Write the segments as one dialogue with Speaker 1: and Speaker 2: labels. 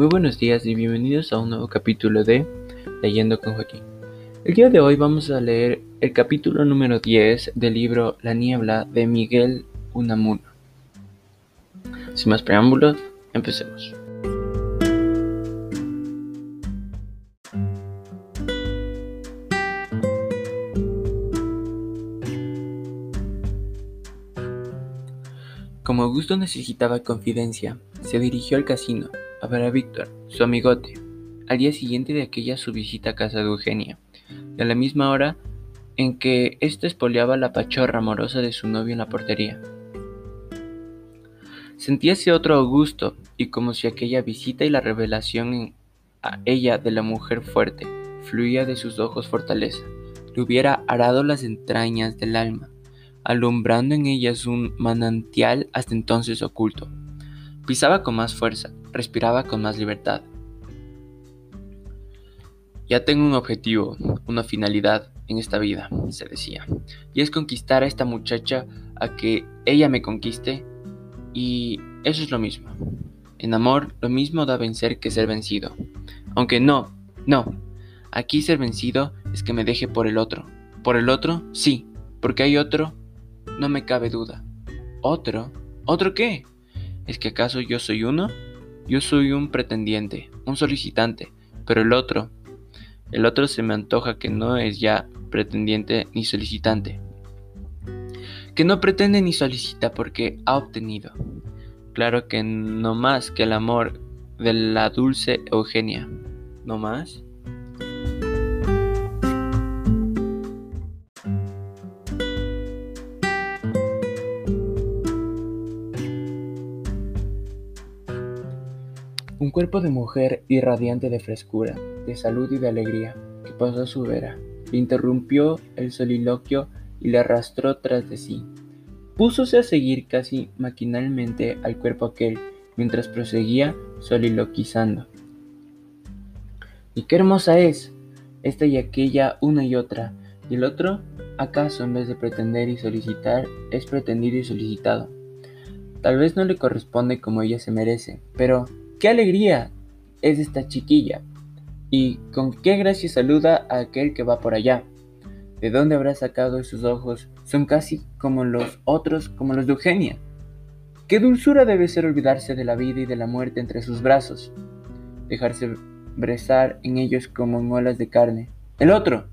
Speaker 1: Muy buenos días y bienvenidos a un nuevo capítulo de Leyendo con Joaquín. El día de hoy vamos a leer el capítulo número 10 del libro La niebla de Miguel Unamuno. Sin más preámbulos, empecemos. Como Augusto necesitaba confidencia, se dirigió al casino a ver a Víctor, su amigote, al día siguiente de aquella su visita a casa de Eugenia, a la misma hora en que éste espoleaba la pachorra amorosa de su novio en la portería. Sentíase otro Augusto, y como si aquella visita y la revelación a ella de la mujer fuerte fluía de sus ojos fortaleza, le hubiera arado las entrañas del alma, alumbrando en ellas un manantial hasta entonces oculto. Pisaba con más fuerza, respiraba con más libertad. Ya tengo un objetivo, una finalidad en esta vida, se decía, y es conquistar a esta muchacha a que ella me conquiste, y eso es lo mismo. En amor, lo mismo da vencer que ser vencido. Aunque no, no. Aquí ser vencido es que me deje por el otro. ¿Por el otro? Sí, porque hay otro, no me cabe duda. ¿Otro? ¿Otro qué? ¿Es que acaso yo soy uno? Yo soy un pretendiente, un solicitante, pero el otro, el otro se me antoja que no es ya pretendiente ni solicitante. Que no pretende ni solicita porque ha obtenido. Claro que no más que el amor de la dulce Eugenia. ¿No más? Cuerpo de mujer irradiante de frescura, de salud y de alegría, que pasó a su vera, le interrumpió el soliloquio y le arrastró tras de sí. Púsose a seguir casi maquinalmente al cuerpo aquel, mientras proseguía soliloquizando. ¿Y qué hermosa es? Esta y aquella, una y otra. ¿Y el otro? ¿Acaso en vez de pretender y solicitar, es pretendido y solicitado? Tal vez no le corresponde como ella se merece, pero ¡Qué alegría es esta chiquilla! Y con qué gracia saluda a aquel que va por allá. ¿De dónde habrá sacado esos ojos? Son casi como los otros, como los de Eugenia. Qué dulzura debe ser olvidarse de la vida y de la muerte entre sus brazos, dejarse brezar en ellos como en olas de carne. El otro.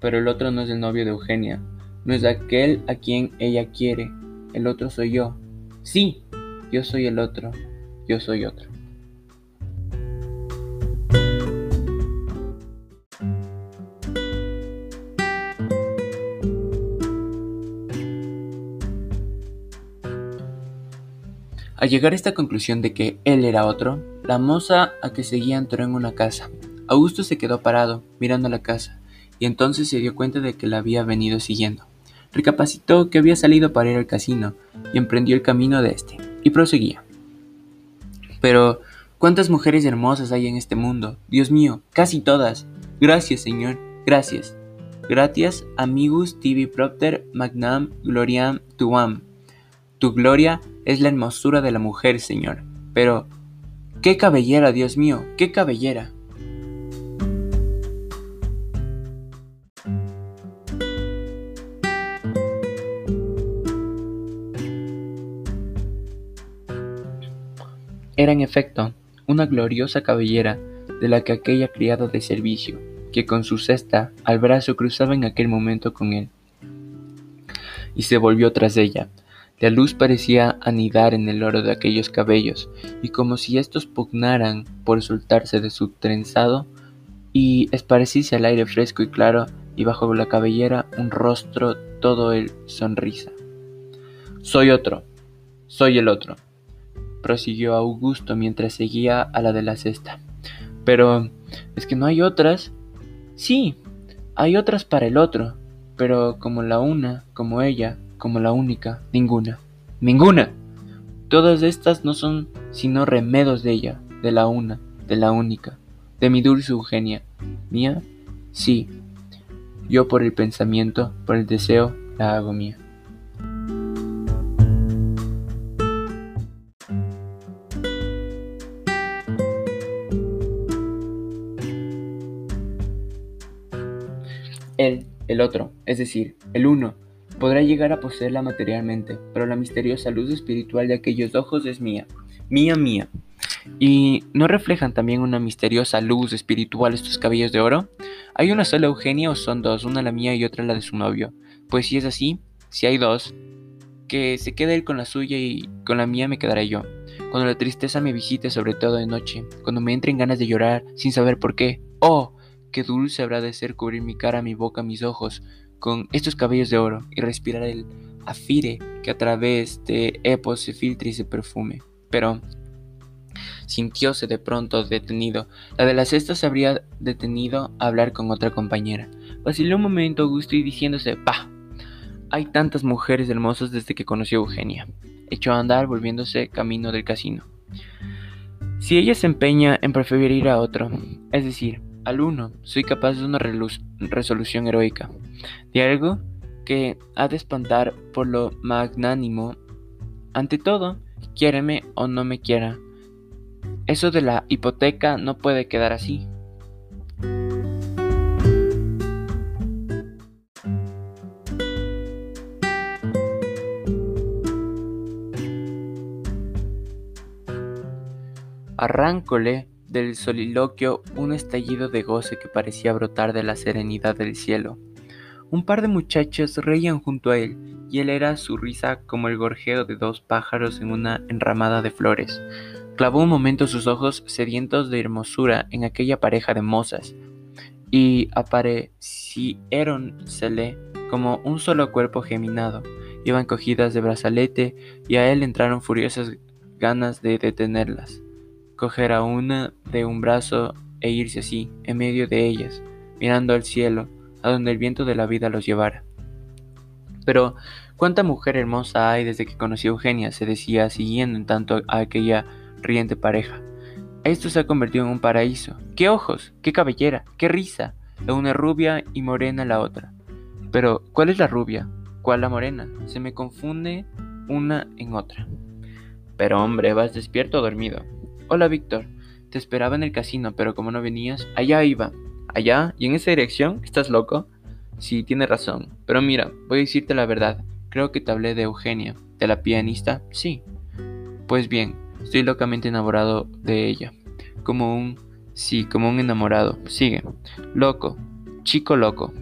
Speaker 1: Pero el otro no es el novio de Eugenia, no es aquel a quien ella quiere. El otro soy yo. Sí, yo soy el otro yo soy otro. Al llegar a esta conclusión de que él era otro, la moza a que seguía entró en una casa. Augusto se quedó parado, mirando la casa, y entonces se dio cuenta de que la había venido siguiendo. Recapacitó que había salido para ir al casino y emprendió el camino de este, y proseguía. Pero, ¿cuántas mujeres hermosas hay en este mundo? Dios mío, casi todas. Gracias, Señor, gracias. Gracias, amigos tibi propter magnam gloriam tuam. Tu gloria es la hermosura de la mujer, Señor. Pero, ¿qué cabellera, Dios mío? ¿Qué cabellera? Era en efecto una gloriosa cabellera de la que aquella criada de servicio, que con su cesta al brazo cruzaba en aquel momento con él. Y se volvió tras ella. La luz parecía anidar en el oro de aquellos cabellos, y como si éstos pugnaran por soltarse de su trenzado, y esparcirse al aire fresco y claro, y bajo la cabellera un rostro todo el sonrisa. Soy otro, soy el otro prosiguió Augusto mientras seguía a la de la cesta. Pero, ¿es que no hay otras? Sí, hay otras para el otro, pero como la una, como ella, como la única, ninguna. ¡Ninguna! Todas estas no son sino remedos de ella, de la una, de la única, de mi dulce Eugenia. ¿Mía? Sí. Yo por el pensamiento, por el deseo, la hago mía. El otro, es decir, el uno, podrá llegar a poseerla materialmente, pero la misteriosa luz espiritual de aquellos ojos es mía, mía, mía. ¿Y no reflejan también una misteriosa luz espiritual estos cabellos de oro? ¿Hay una sola Eugenia o son dos, una la mía y otra la de su novio? Pues si es así, si hay dos, que se quede él con la suya y con la mía me quedaré yo. Cuando la tristeza me visite, sobre todo de noche, cuando me entren ganas de llorar sin saber por qué, oh, qué dulce habrá de ser cubrir mi cara, mi boca, mis ojos con estos cabellos de oro y respirar el afire que a través de Epos se filtre y se perfume. Pero sintióse de pronto detenido. La de la cesta se habría detenido a hablar con otra compañera. Vaciló un momento Augusto y diciéndose, bah, hay tantas mujeres hermosas desde que conoció a Eugenia. Echó a andar volviéndose camino del casino. Si ella se empeña en preferir ir a otro, es decir, al uno, soy capaz de una resolución heroica, de algo que ha de espantar por lo magnánimo. Ante todo, quiéreme o no me quiera, eso de la hipoteca no puede quedar así. Arráncole del soliloquio un estallido de goce que parecía brotar de la serenidad del cielo. Un par de muchachos reían junto a él, y él era su risa como el gorjeo de dos pájaros en una enramada de flores. Clavó un momento sus ojos sedientos de hermosura en aquella pareja de mozas, y apareciéronsele como un solo cuerpo geminado. Iban cogidas de brazalete, y a él entraron furiosas ganas de detenerlas, coger a una de un brazo e irse así, en medio de ellas, mirando al cielo, a donde el viento de la vida los llevara. Pero, ¿cuánta mujer hermosa hay desde que conocí a Eugenia? se decía, siguiendo en tanto a aquella riente pareja. Esto se ha convertido en un paraíso. ¡Qué ojos! ¡Qué cabellera! ¡Qué risa! La una rubia y morena la otra. Pero, ¿cuál es la rubia? ¿Cuál la morena? Se me confunde una en otra. Pero hombre, ¿vas despierto o dormido? Hola, Víctor. Te esperaba en el casino, pero como no venías, allá iba. ¿Allá? ¿Y en esa dirección? ¿Estás loco? Sí, tienes razón. Pero mira, voy a decirte la verdad. Creo que te hablé de Eugenia. ¿De la pianista? Sí. Pues bien, Estoy locamente enamorado de ella. Como un... Sí, como un enamorado. Sigue. Loco. Chico loco.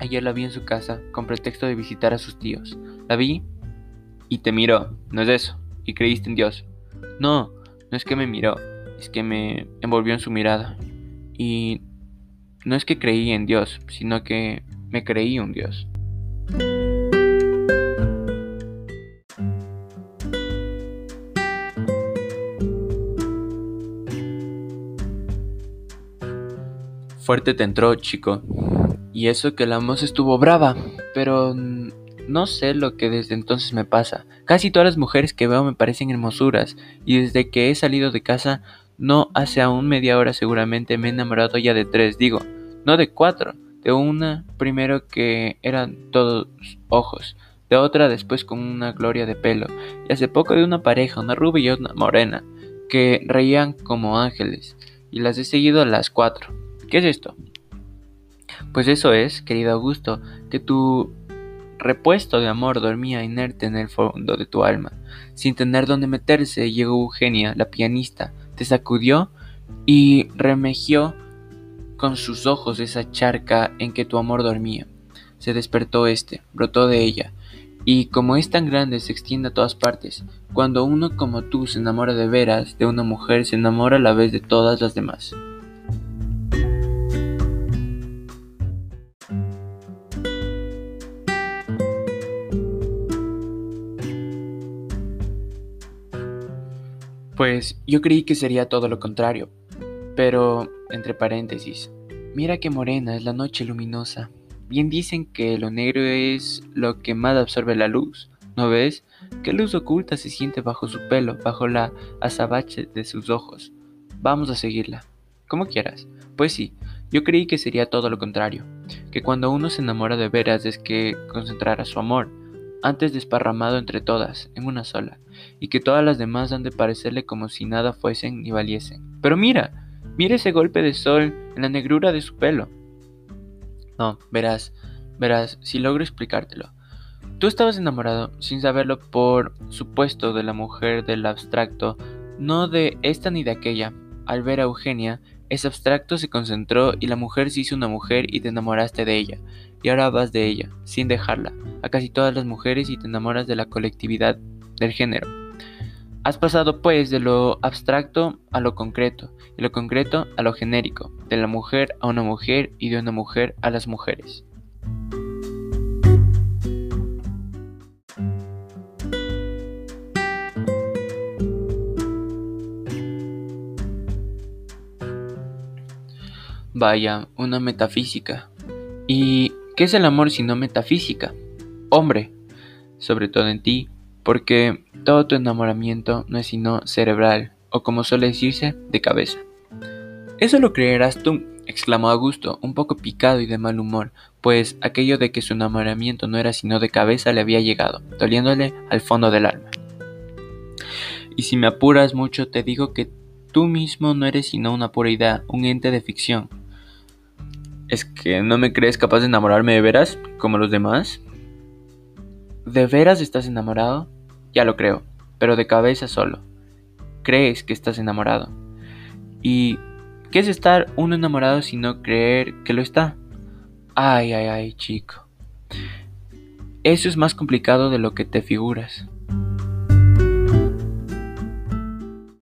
Speaker 1: Ayer la vi en su casa con pretexto de visitar a sus tíos. La vi y te miró. No es eso. Y creíste en Dios. No, no es que me miró. Es que me envolvió en su mirada. Y no es que creí en Dios, sino que me creí un Dios. Fuerte te entró, chico. Y eso que la moza estuvo brava, pero no sé lo que desde entonces me pasa. Casi todas las mujeres que veo me parecen hermosuras, y desde que he salido de casa, no hace aún media hora seguramente me he enamorado ya de tres, digo, no de cuatro, de una primero que eran todos ojos, de otra después con una gloria de pelo, y hace poco de una pareja, una rubia y una morena, que reían como ángeles, y las he seguido a las cuatro. ¿Qué es esto? Pues eso es, querido Augusto, que tu repuesto de amor dormía inerte en el fondo de tu alma. Sin tener dónde meterse, llegó Eugenia, la pianista, te sacudió y remejió con sus ojos esa charca en que tu amor dormía. Se despertó este, brotó de ella, y como es tan grande se extiende a todas partes. Cuando uno como tú se enamora de veras de una mujer, se enamora a la vez de todas las demás. Pues yo creí que sería todo lo contrario. Pero, entre paréntesis, mira qué morena es la noche luminosa. Bien dicen que lo negro es lo que más absorbe la luz. ¿No ves? ¿Qué luz oculta se siente bajo su pelo, bajo la azabache de sus ojos? Vamos a seguirla. Como quieras. Pues sí, yo creí que sería todo lo contrario. Que cuando uno se enamora de veras es que concentrara su amor antes desparramado entre todas, en una sola, y que todas las demás han de parecerle como si nada fuesen ni valiesen. Pero mira, mira ese golpe de sol en la negrura de su pelo. No, verás, verás, si logro explicártelo. Tú estabas enamorado, sin saberlo, por supuesto, de la mujer del abstracto, no de esta ni de aquella. Al ver a Eugenia, ese abstracto se concentró y la mujer se hizo una mujer y te enamoraste de ella. Y ahora vas de ella, sin dejarla, a casi todas las mujeres y te enamoras de la colectividad del género. Has pasado pues de lo abstracto a lo concreto, y lo concreto a lo genérico, de la mujer a una mujer y de una mujer a las mujeres. Vaya, una metafísica. ¿Y qué es el amor sino metafísica? Hombre, sobre todo en ti, porque todo tu enamoramiento no es sino cerebral, o como suele decirse, de cabeza. Eso lo creerás tú, exclamó Augusto, un poco picado y de mal humor, pues aquello de que su enamoramiento no era sino de cabeza le había llegado, doliéndole al fondo del alma. Y si me apuras mucho, te digo que tú mismo no eres sino una pura idea, un ente de ficción. ¿Es que no me crees capaz de enamorarme de veras, como los demás? ¿De veras estás enamorado? Ya lo creo, pero de cabeza solo. Crees que estás enamorado. ¿Y qué es estar uno enamorado si no creer que lo está? Ay, ay, ay, chico. Eso es más complicado de lo que te figuras.